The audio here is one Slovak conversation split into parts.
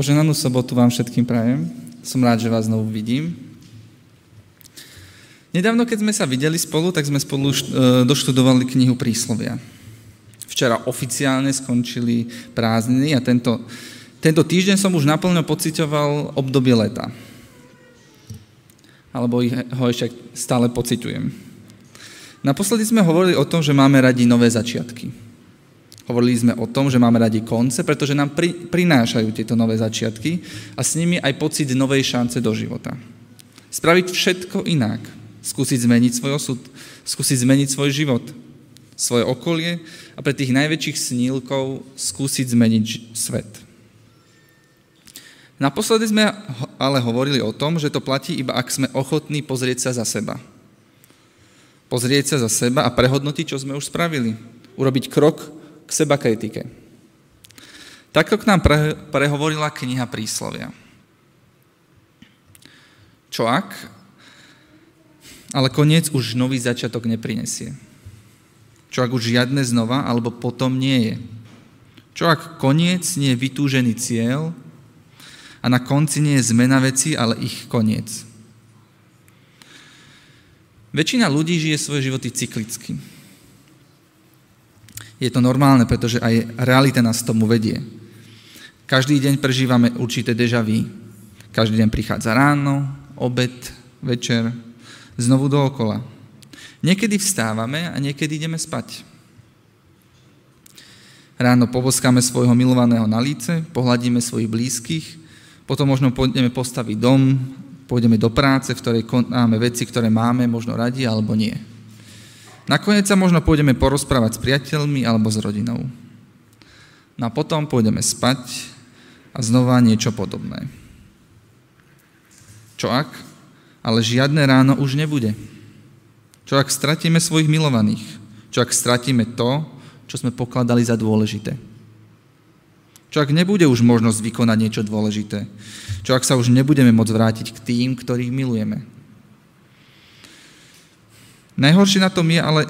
Poženanú sobotu vám všetkým prajem. Som rád, že vás znovu vidím. Nedávno, keď sme sa videli spolu, tak sme spolu e, doštudovali knihu Príslovia. Včera oficiálne skončili prázdniny a tento, tento týždeň som už naplno pocitoval obdobie leta. Alebo ho ešte stále pociťujem. Naposledy sme hovorili o tom, že máme radi nové začiatky. Hovorili sme o tom, že máme radi konce, pretože nám pri, prinášajú tieto nové začiatky a s nimi aj pocit novej šance do života. Spraviť všetko inak. Skúsiť zmeniť svoj osud, skúsiť zmeniť svoj život, svoje okolie a pre tých najväčších snílkov skúsiť zmeniť svet. Naposledy sme ale hovorili o tom, že to platí iba ak sme ochotní pozrieť sa za seba. Pozrieť sa za seba a prehodnotiť, čo sme už spravili. Urobiť krok k seba kritike. Takto k nám pre, prehovorila kniha Príslovia. Čo ak? Ale koniec už nový začiatok neprinesie. Čo ak už žiadne znova, alebo potom nie je? Čo ak koniec nie je vytúžený cieľ a na konci nie je zmena veci, ale ich koniec? Väčšina ľudí žije svoje životy cyklicky je to normálne, pretože aj realita nás tomu vedie. Každý deň prežívame určité deja vu. Každý deň prichádza ráno, obed, večer, znovu dookola. Niekedy vstávame a niekedy ideme spať. Ráno poboskáme svojho milovaného na líce, pohľadíme svojich blízkych, potom možno pôjdeme postaviť dom, pôjdeme do práce, v ktorej konáme veci, ktoré máme možno radi alebo nie. Nakoniec sa možno pôjdeme porozprávať s priateľmi alebo s rodinou. No a potom pôjdeme spať a znova niečo podobné. Čo ak? Ale žiadne ráno už nebude. Čo ak stratíme svojich milovaných? Čo ak stratíme to, čo sme pokladali za dôležité? Čo ak nebude už možnosť vykonať niečo dôležité? Čo ak sa už nebudeme môcť vrátiť k tým, ktorých milujeme? Najhoršie na tom je ale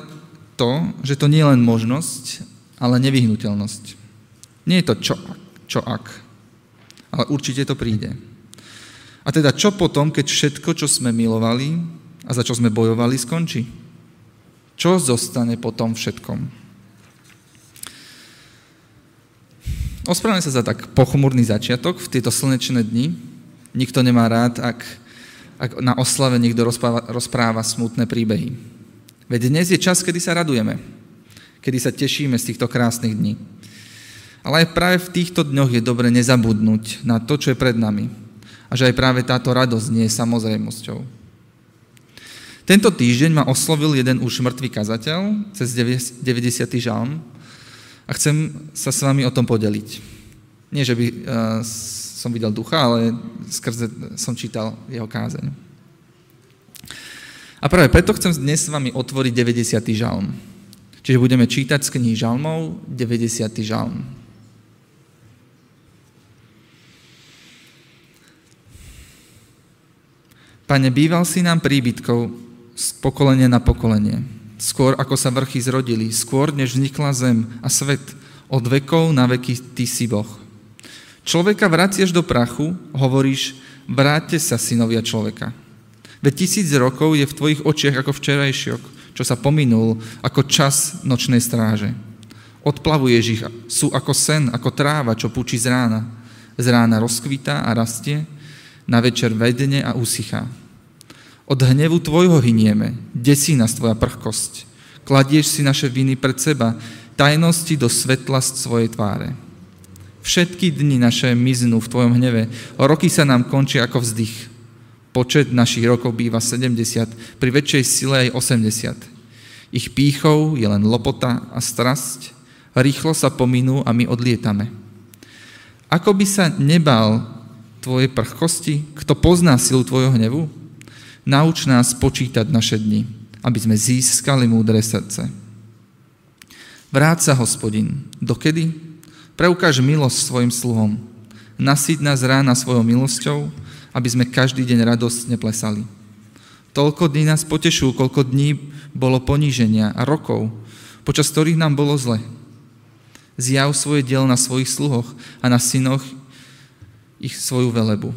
to, že to nie je len možnosť, ale nevyhnutelnosť. Nie je to čo, čo ak, ale určite to príde. A teda čo potom, keď všetko, čo sme milovali a za čo sme bojovali, skončí? Čo zostane po tom všetkom? Ospravedlňujem sa za tak pochmurný začiatok v tieto slnečné dni. Nikto nemá rád, ak, ak na oslave niekto rozpráva, rozpráva smutné príbehy. Veď dnes je čas, kedy sa radujeme, kedy sa tešíme z týchto krásnych dní. Ale aj práve v týchto dňoch je dobre nezabudnúť na to, čo je pred nami. A že aj práve táto radosť nie je samozrejmosťou. Tento týždeň ma oslovil jeden už mŕtvý kazateľ cez 90. žalm a chcem sa s vami o tom podeliť. Nie, že by uh, som videl ducha, ale skrze som čítal jeho kázeň. A práve preto chcem dnes s vami otvoriť 90. žalm. Čiže budeme čítať z knihy žalmov 90. žalm. Pane, býval si nám príbytkov z pokolenia na pokolenie. Skôr ako sa vrchy zrodili, skôr než vznikla zem a svet, od vekov na veky Ty si Boh. Človeka vraciaš do prachu, hovoríš, vráťte sa, synovia človeka. Veď tisíc rokov je v tvojich očiach ako včerajšiok, čo sa pominul ako čas nočnej stráže. Odplavuješ ich, sú ako sen, ako tráva, čo pučí z rána. Z rána rozkvitá a rastie, na večer vedne a usychá. Od hnevu tvojho hynieme, desí nás tvoja prchkosť. Kladieš si naše viny pred seba, tajnosti do svetla z svojej tváre. Všetky dni naše miznú v tvojom hneve, roky sa nám končia ako vzdych. Počet našich rokov býva 70, pri väčšej sile aj 80. Ich pýchou je len lopota a strasť, rýchlo sa pominú a my odlietame. Ako by sa nebal tvoje prchkosti, kto pozná silu tvojho hnevu? Nauč nás počítať naše dni, aby sme získali múdre srdce. Vráť sa, hospodin. Dokedy? Preukáž milosť svojim sluhom. Nasyť nás rána svojou milosťou, aby sme každý deň radostne plesali. Toľko dní nás potešujú, koľko dní bolo poníženia a rokov, počas ktorých nám bolo zle. Zjav svoje dielo na svojich sluhoch a na synoch ich svoju velebu.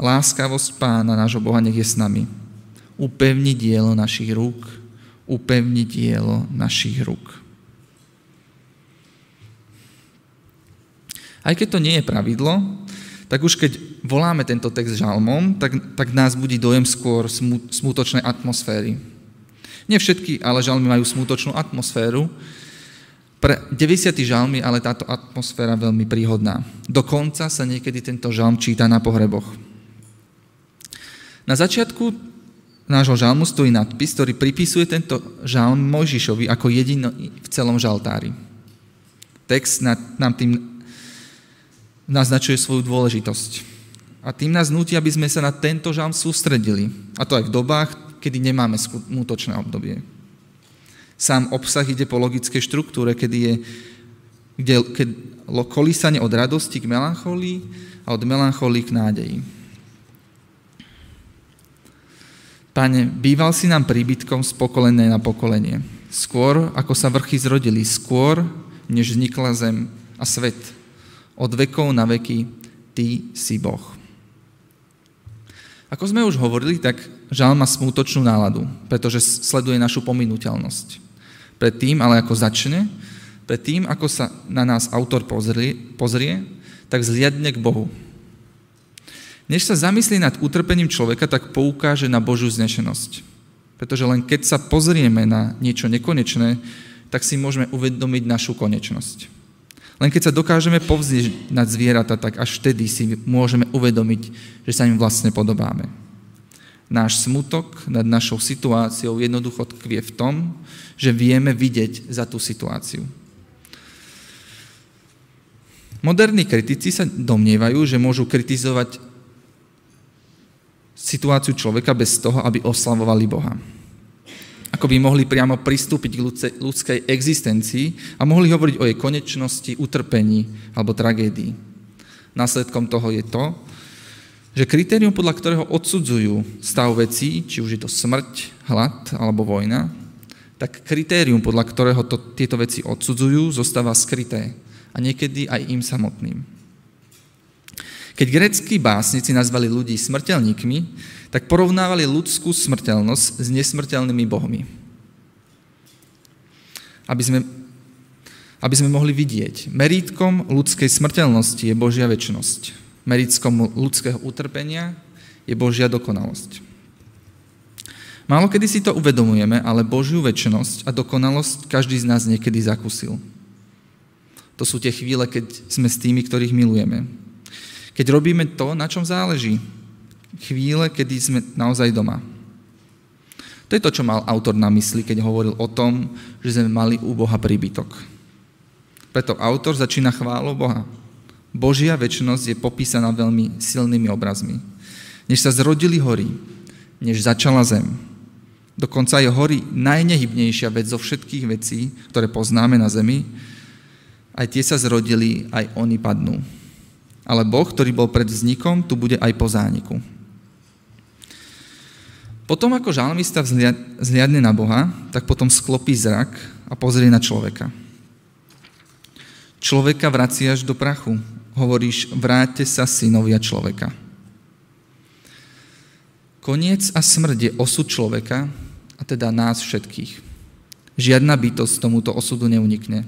Láskavosť pána, nášho Boha, nech je s nami. Upevni dielo našich rúk, upevni dielo našich rúk. Aj keď to nie je pravidlo, tak už keď voláme tento text žalmom, tak, tak nás budí dojem skôr smutočnej atmosféry. Nie všetky, ale žalmy majú smutočnú atmosféru. Pre 90. žalmy ale táto atmosféra veľmi príhodná. Dokonca sa niekedy tento žalm číta na pohreboch. Na začiatku nášho žalmu stojí nadpis, ktorý pripisuje tento žalm Mojžišovi ako jediný v celom žaltári. Text nám tým naznačuje svoju dôležitosť. A tým nás nutí, aby sme sa na tento žalm sústredili. A to aj v dobách, kedy nemáme skutočné obdobie. Sám obsah ide po logickej štruktúre, kedy je kde, keď kolísanie od radosti k melancholii a od melancholii k nádeji. Pane, býval si nám príbytkom z pokolenia na pokolenie. Skôr, ako sa vrchy zrodili, skôr, než vznikla zem a svet. Od vekov na veky, Ty si Boh. Ako sme už hovorili, tak žal má smútočnú náladu, pretože sleduje našu pominuteľnosť. Predtým, ale ako začne, predtým, ako sa na nás autor pozrie, pozrie tak zliadne k Bohu. Než sa zamyslí nad utrpením človeka, tak poukáže na Božiu znešenosť. Pretože len keď sa pozrieme na niečo nekonečné, tak si môžeme uvedomiť našu konečnosť. Len keď sa dokážeme povznieť nad zvieratá, tak až vtedy si môžeme uvedomiť, že sa im vlastne podobáme. Náš smutok nad našou situáciou jednoducho tkvie v tom, že vieme vidieť za tú situáciu. Moderní kritici sa domnievajú, že môžu kritizovať situáciu človeka bez toho, aby oslavovali Boha ako by mohli priamo pristúpiť k ľudskej existencii a mohli hovoriť o jej konečnosti, utrpení alebo tragédii. Následkom toho je to, že kritérium, podľa ktorého odsudzujú stav vecí, či už je to smrť, hlad alebo vojna, tak kritérium, podľa ktorého to, tieto veci odsudzujú, zostáva skryté a niekedy aj im samotným. Keď greckí básnici nazvali ľudí smrteľníkmi, tak porovnávali ľudskú smrteľnosť s nesmrteľnými bohmi. Aby sme, aby sme mohli vidieť, merítkom ľudskej smrteľnosti je Božia väčšnosť. Merítkom ľudského utrpenia je Božia dokonalosť. Málo kedy si to uvedomujeme, ale Božiu väčšnosť a dokonalosť každý z nás niekedy zakusil. To sú tie chvíle, keď sme s tými, ktorých milujeme. Keď robíme to, na čom záleží, chvíle, kedy sme naozaj doma. To je to, čo mal autor na mysli, keď hovoril o tom, že sme mali u Boha príbytok. Preto autor začína chválou Boha. Božia väčšnosť je popísaná veľmi silnými obrazmi. Než sa zrodili hory, než začala zem. Dokonca je hory najnehybnejšia vec zo všetkých vecí, ktoré poznáme na zemi. Aj tie sa zrodili, aj oni padnú. Ale Boh, ktorý bol pred vznikom, tu bude aj po zániku. Potom, ako žalmista vzliadne na Boha, tak potom sklopí zrak a pozrie na človeka. Človeka vraciaš do prachu. Hovoríš, vráťte sa synovia človeka. Koniec a smrť je osud človeka, a teda nás všetkých. Žiadna bytosť tomuto osudu neunikne.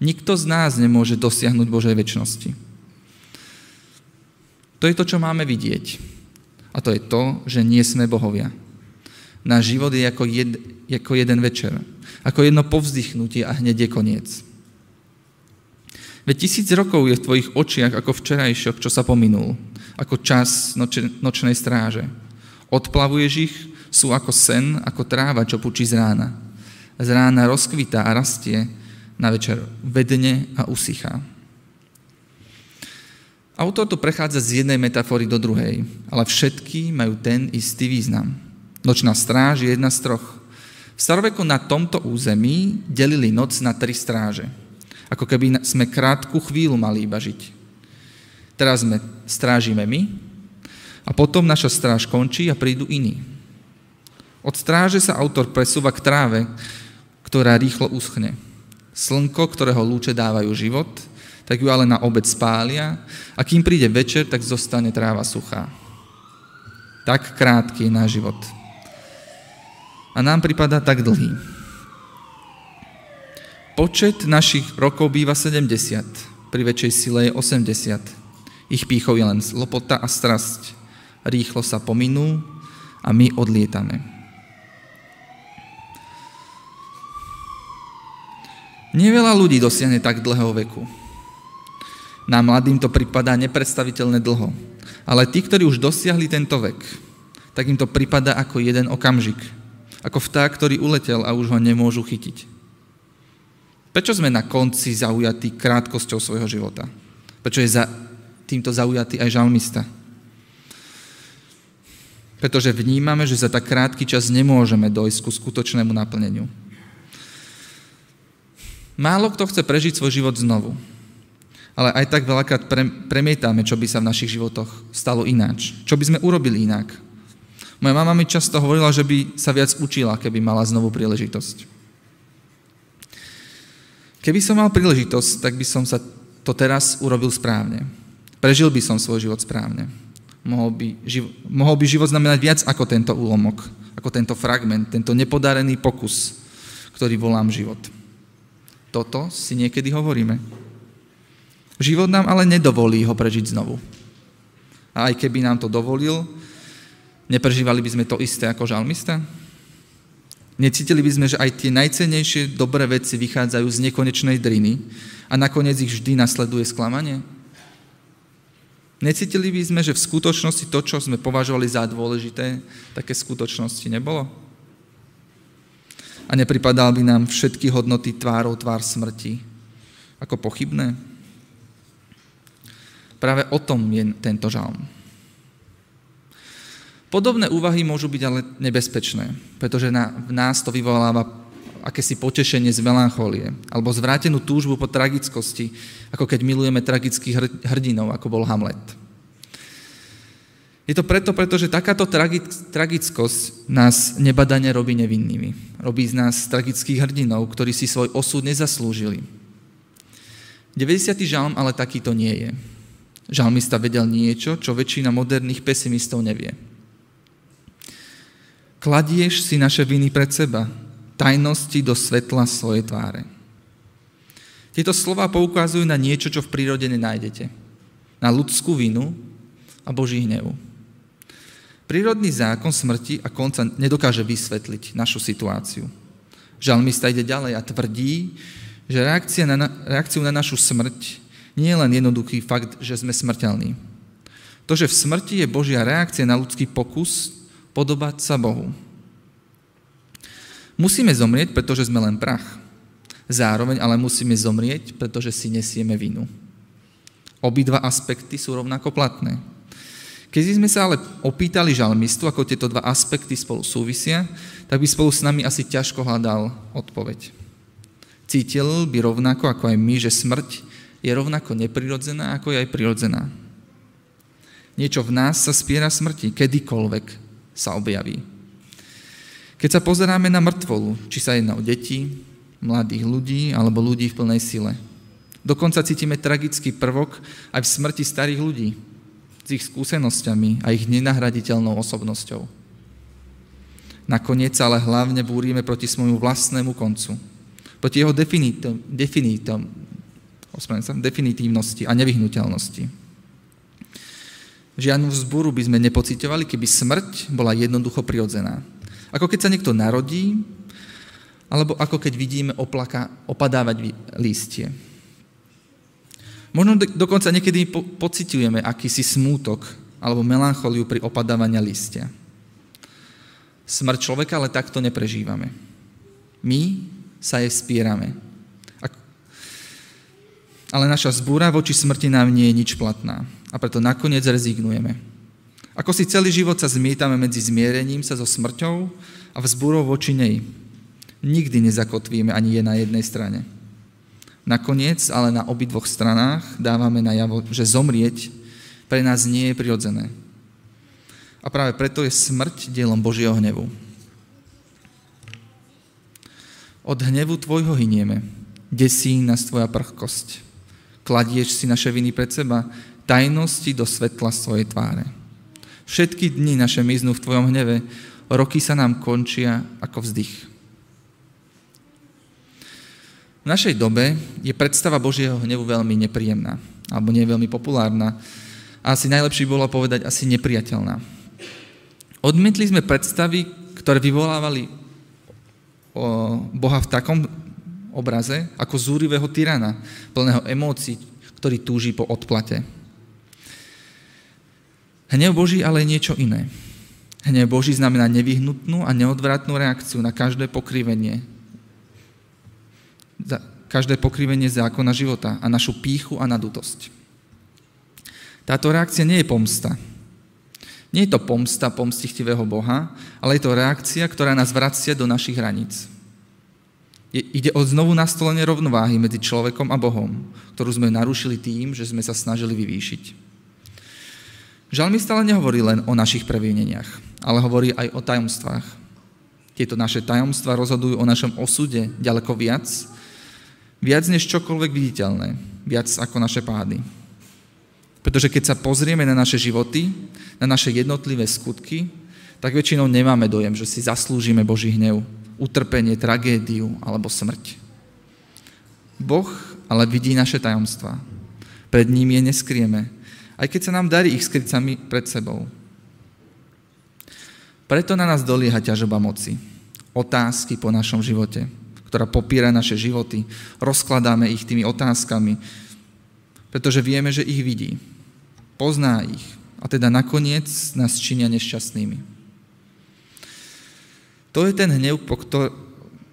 Nikto z nás nemôže dosiahnuť Božej väčšnosti. To je to, čo máme vidieť. A to je to, že nie sme bohovia. Náš život je ako, jed, ako jeden večer. Ako jedno povzdychnutie a hneď je koniec. Veď tisíc rokov je v tvojich očiach ako včerajšok, čo sa pominul. Ako čas noč, nočnej stráže. Odplavuješ ich, sú ako sen, ako tráva, čo pučí z rána. Z rána rozkvita a rastie, na večer vedne a usychá. Autor to prechádza z jednej metafory do druhej, ale všetky majú ten istý význam. Nočná stráž je jedna z troch. V staroveku na tomto území delili noc na tri stráže. Ako keby sme krátku chvíľu mali iba žiť. Teraz sme strážime my a potom naša stráž končí a prídu iní. Od stráže sa autor presúva k tráve, ktorá rýchlo uschne. Slnko, ktorého lúče dávajú život, tak ju ale na obed spália a kým príde večer, tak zostane tráva suchá. Tak krátky je náš život. A nám pripadá tak dlhý. Počet našich rokov býva 70, pri väčšej sile je 80. Ich pýchou je len lopota a strasť. Rýchlo sa pominú a my odlietame. Neveľa ľudí dosiahne tak dlhého veku. Nám mladým to pripadá nepredstaviteľne dlho. Ale tí, ktorí už dosiahli tento vek, tak im to pripadá ako jeden okamžik. Ako vták, ktorý uletel a už ho nemôžu chytiť. Prečo sme na konci zaujatí krátkosťou svojho života? Prečo je za týmto zaujatý aj žalmista? Pretože vnímame, že za tak krátky čas nemôžeme dojsť ku skutočnému naplneniu. Málo kto chce prežiť svoj život znovu. Ale aj tak veľakrát premietame, čo by sa v našich životoch stalo ináč. Čo by sme urobili inak. Moja mama mi často hovorila, že by sa viac učila, keby mala znovu príležitosť. Keby som mal príležitosť, tak by som sa to teraz urobil správne. Prežil by som svoj život správne. Mohol by, živ- mohol by život znamenať viac ako tento úlomok, ako tento fragment, tento nepodarený pokus, ktorý volám život. Toto si niekedy hovoríme. Život nám ale nedovolí ho prežiť znovu. A aj keby nám to dovolil, neprežívali by sme to isté ako žalmista? Necítili by sme, že aj tie najcenejšie dobré veci vychádzajú z nekonečnej driny a nakoniec ich vždy nasleduje sklamanie? Necítili by sme, že v skutočnosti to, čo sme považovali za dôležité, také skutočnosti nebolo? a nepripadal by nám všetky hodnoty tvárou tvár smrti ako pochybné? Práve o tom je tento žalm. Podobné úvahy môžu byť ale nebezpečné, pretože na, v nás to vyvoláva akési potešenie z melancholie, alebo zvrátenú túžbu po tragickosti, ako keď milujeme tragických hrdinov, ako bol Hamlet. Je to preto, pretože takáto tragickosť nás nebadane robí nevinnými. Robí z nás tragických hrdinov, ktorí si svoj osud nezaslúžili. 90. žalm ale takýto nie je. Žalmista vedel niečo, čo väčšina moderných pesimistov nevie. Kladieš si naše viny pred seba, tajnosti do svetla svojej tváre. Tieto slova poukazujú na niečo, čo v prírode nenájdete. Na ľudskú vinu a Boží hnevu. Prírodný zákon smrti a konca nedokáže vysvetliť našu situáciu. Žalmista ide ďalej a tvrdí, že reakcia na, reakciu na našu smrť nie je len jednoduchý fakt, že sme smrteľní. To, že v smrti je Božia reakcia na ľudský pokus podobať sa Bohu. Musíme zomrieť, pretože sme len prach. Zároveň ale musíme zomrieť, pretože si nesieme vinu. Obidva aspekty sú rovnako platné. Keď sme sa ale opýtali žalmistu, ako tieto dva aspekty spolu súvisia, tak by spolu s nami asi ťažko hľadal odpoveď. Cítil by rovnako ako aj my, že smrť je rovnako neprirodzená, ako je aj prirodzená. Niečo v nás sa spiera smrti, kedykoľvek sa objaví. Keď sa pozeráme na mŕtvolu, či sa jedná o deti, mladých ľudí alebo ľudí v plnej sile. Dokonca cítime tragický prvok aj v smrti starých ľudí, s ich skúsenosťami a ich nenahraditeľnou osobnosťou. Nakoniec ale hlavne búrime proti svojmu vlastnému koncu, proti jeho definitom, definitom, sa, definitívnosti a nevyhnutelnosti. Žiadnu vzbúru by sme nepocitovali, keby smrť bola jednoducho prirodzená. Ako keď sa niekto narodí, alebo ako keď vidíme oplaka opadávať lístie. Možno dokonca niekedy po- pociťujeme akýsi smútok alebo melancholiu pri opadávania listia. Smrť človeka ale takto neprežívame. My sa jej spierame. Ale naša zbúra voči smrti nám nie je nič platná. A preto nakoniec rezignujeme. Ako si celý život sa zmietame medzi zmierením sa so smrťou a vzbúrou voči nej. Nikdy nezakotvíme ani je na jednej strane. Nakoniec, ale na obidvoch stranách dávame najavo, že zomrieť pre nás nie je prirodzené. A práve preto je smrť dielom Božieho hnevu. Od hnevu tvojho hynieme, desí nás tvoja prchkosť. Kladieš si naše viny pred seba, tajnosti do svetla svojej tváre. Všetky dni naše miznú v Tvojom hneve, roky sa nám končia ako vzdych. V našej dobe je predstava Božieho hnevu veľmi nepríjemná, alebo nie veľmi populárna. A asi najlepšie bolo povedať asi nepriateľná. Odmietli sme predstavy, ktoré vyvolávali Boha v takom obraze ako zúrivého tyrana, plného emócií, ktorý túži po odplate. Hnev Boží ale je niečo iné. Hnev Boží znamená nevyhnutnú a neodvratnú reakciu na každé pokrivenie. Každé pokrivenie zákona života a našu píchu a nadutosť. Táto reakcia nie je pomsta. Nie je to pomsta pomstichtivého Boha, ale je to reakcia, ktorá nás vracia do našich hraníc. Ide o znovu nastolenie rovnováhy medzi človekom a Bohom, ktorú sme narušili tým, že sme sa snažili vyvýšiť. Žalmista ale nehovorí len o našich previneniach, ale hovorí aj o tajomstvách. Tieto naše tajomstvá rozhodujú o našom osude ďaleko viac, viac než čokoľvek viditeľné, viac ako naše pády. Pretože keď sa pozrieme na naše životy, na naše jednotlivé skutky, tak väčšinou nemáme dojem, že si zaslúžime Boží hnev, utrpenie, tragédiu alebo smrť. Boh ale vidí naše tajomstvá. Pred ním je neskrieme, aj keď sa nám darí ich skryť sami pred sebou. Preto na nás dolieha ťažoba moci. Otázky po našom živote, ktorá popíra naše životy. Rozkladáme ich tými otázkami, pretože vieme, že ich vidí. Pozná ich. A teda nakoniec nás činia nešťastnými. To je ten hnev,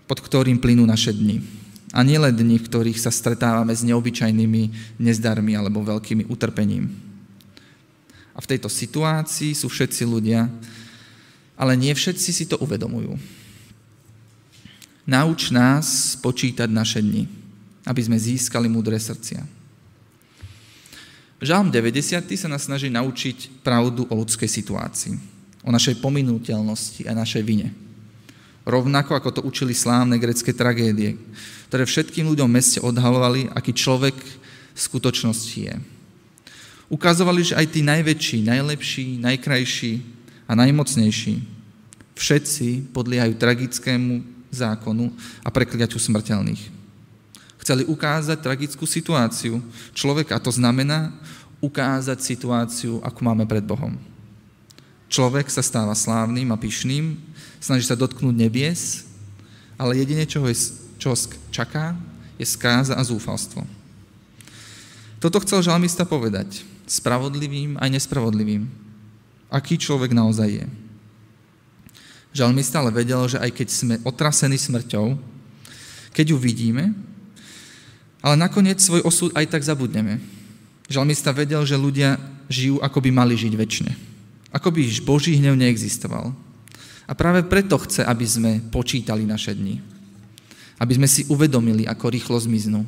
pod ktorým plynú naše dni. A nielen dni, v ktorých sa stretávame s neobyčajnými nezdarmi alebo veľkými utrpením. A v tejto situácii sú všetci ľudia, ale nie všetci si to uvedomujú. Nauč nás počítať naše dni, aby sme získali múdre srdcia. Žalm 90. sa nás snaží naučiť pravdu o ľudskej situácii, o našej pominuteľnosti a našej vine rovnako ako to učili slávne grecké tragédie, ktoré všetkým ľuďom v meste odhalovali, aký človek v skutočnosti je. Ukazovali, že aj tí najväčší, najlepší, najkrajší a najmocnejší všetci podliehajú tragickému zákonu a prekliaťu smrteľných. Chceli ukázať tragickú situáciu človeka, a to znamená ukázať situáciu, ako máme pred Bohom. Človek sa stáva slávnym a pyšným, snaží sa dotknúť nebies, ale jedine, čo ho, je, čo čaká, je skáza a zúfalstvo. Toto chcel žalmista povedať. Spravodlivým aj nespravodlivým. Aký človek naozaj je. Žalmista ale vedel, že aj keď sme otrasení smrťou, keď ju vidíme, ale nakoniec svoj osud aj tak zabudneme. Žalmista vedel, že ľudia žijú, ako by mali žiť väčšine. Ako by Boží hnev neexistoval. A práve preto chce, aby sme počítali naše dni. Aby sme si uvedomili, ako rýchlo zmiznú.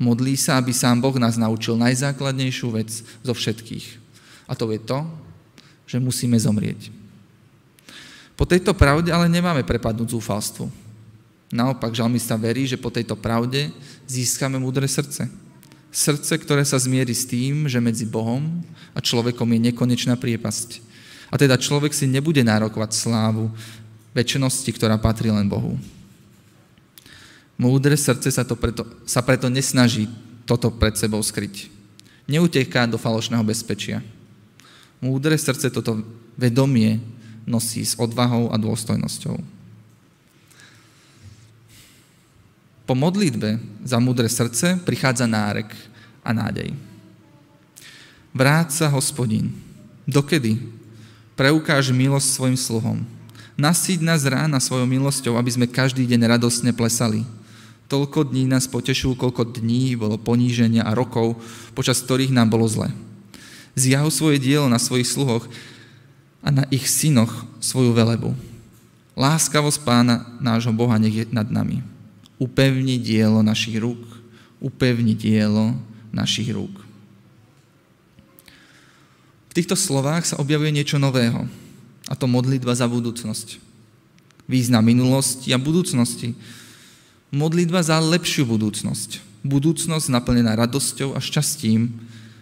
Modlí sa, aby sám Boh nás naučil najzákladnejšiu vec zo všetkých. A to je to, že musíme zomrieť. Po tejto pravde ale nemáme prepadnúť zúfalstvu. Naopak, žalmista verí, že po tejto pravde získame múdre srdce. Srdce, ktoré sa zmierí s tým, že medzi Bohom a človekom je nekonečná priepasť. A teda človek si nebude nárokovať slávu väčšnosti, ktorá patrí len Bohu. Múdre srdce sa, to preto, sa preto nesnaží toto pred sebou skryť. Neuteká do falošného bezpečia. Múdre srdce toto vedomie nosí s odvahou a dôstojnosťou. Po modlitbe za múdre srdce prichádza nárek a nádej. Vráť sa, hospodín. Dokedy? Preukáž milosť svojim sluhom. Nasíď nás rána svojou milosťou, aby sme každý deň radostne plesali. Toľko dní nás potešujú, koľko dní bolo poníženia a rokov, počas ktorých nám bolo zle. Zjav svoje dielo na svojich sluhoch a na ich synoch svoju velebu. Láskavosť pána nášho Boha nech je nad nami upevni dielo našich rúk, upevni dielo našich rúk. Týchto slovách sa objavuje niečo nového, a to modlitba za budúcnosť. Význam minulosti a budúcnosti. Modlitba za lepšiu budúcnosť. Budúcnosť naplnená radosťou a šťastím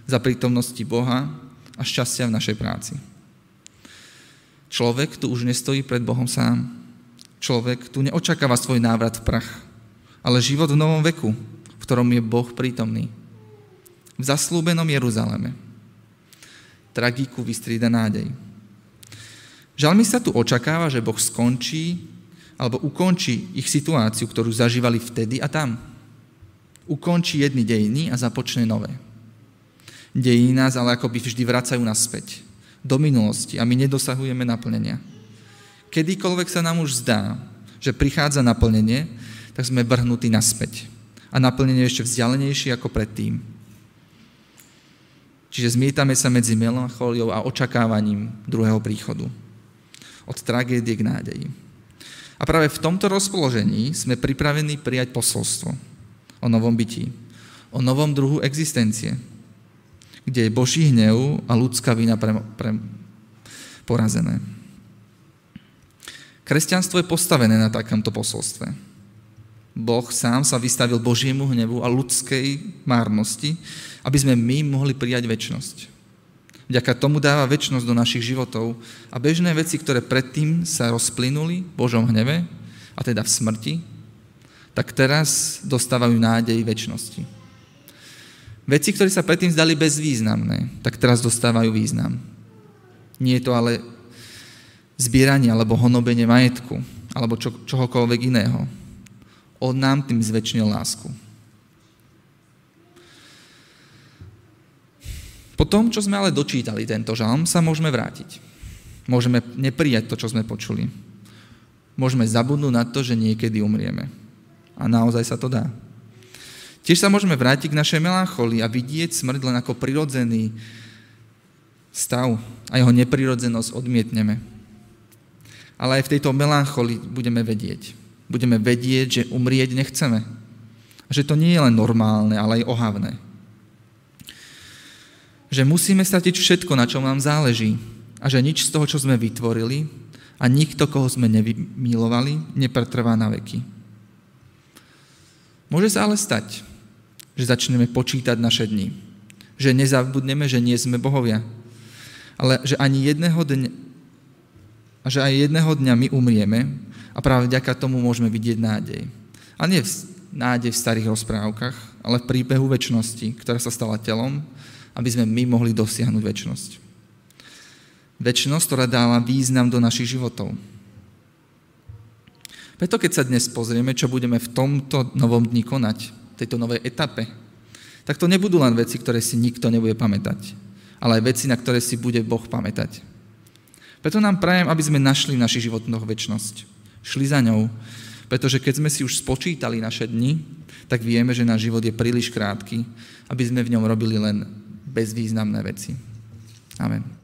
za prítomnosti Boha a šťastia v našej práci. Človek tu už nestojí pred Bohom sám. Človek tu neočakáva svoj návrat v prach, ale život v novom veku, v ktorom je Boh prítomný. V zaslúbenom Jeruzaleme. Tragiku vystrída nádej. Žalmi sa tu očakáva, že Boh skončí alebo ukončí ich situáciu, ktorú zažívali vtedy a tam. Ukončí jedny dejiny a započne nové. Dejiny nás ale akoby vždy vracajú naspäť, do minulosti a my nedosahujeme naplnenia. Kedykoľvek sa nám už zdá, že prichádza naplnenie, tak sme vrhnutí naspäť. A naplnenie je ešte vzdialenejšie ako predtým. Čiže zmietame sa medzi melanchóliou a očakávaním druhého príchodu. Od tragédie k nádeji. A práve v tomto rozpoložení sme pripravení prijať posolstvo o novom bytí, o novom druhu existencie, kde je Boží hnev a ľudská vina pre, pre, porazené. Kresťanstvo je postavené na takomto posolstve. Boh sám sa vystavil Božiemu hnevu a ľudskej márnosti, aby sme my mohli prijať väčnosť. Vďaka tomu dáva väčnosť do našich životov a bežné veci, ktoré predtým sa rozplynuli v Božom hneve, a teda v smrti, tak teraz dostávajú nádej väčšnosti. Veci, ktoré sa predtým zdali bezvýznamné, tak teraz dostávajú význam. Nie je to ale zbieranie alebo honobenie majetku alebo čo, čohokoľvek iného. On nám tým zväčšnil lásku. Po tom, čo sme ale dočítali tento žalm, sa môžeme vrátiť. Môžeme neprijať to, čo sme počuli. Môžeme zabudnúť na to, že niekedy umrieme. A naozaj sa to dá. Tiež sa môžeme vrátiť k našej melancholii a vidieť smrť len ako prirodzený stav a jeho neprirodzenosť odmietneme. Ale aj v tejto melancholii budeme vedieť. Budeme vedieť, že umrieť nechceme. Že to nie je len normálne, ale aj ohavné že musíme stratiť všetko, na čom nám záleží a že nič z toho, čo sme vytvorili a nikto, koho sme nevymilovali, nepretrvá na veky. Môže sa ale stať, že začneme počítať naše dni. Že nezabudneme, že nie sme bohovia. Ale že ani jedného dňa, že aj jedného dňa my umrieme a práve vďaka tomu môžeme vidieť nádej. A nie v nádej v starých rozprávkach, ale v príbehu väčšnosti, ktorá sa stala telom aby sme my mohli dosiahnuť väčšnosť. Väčšnosť, ktorá dáva význam do našich životov. Preto keď sa dnes pozrieme, čo budeme v tomto novom dni konať, v tejto novej etape, tak to nebudú len veci, ktoré si nikto nebude pamätať, ale aj veci, na ktoré si bude Boh pamätať. Preto nám prajem, aby sme našli v našich životoch väčšnosť. Šli za ňou, pretože keď sme si už spočítali naše dni, tak vieme, že náš život je príliš krátky, aby sme v ňom robili len bezvýznamné veci. Amen.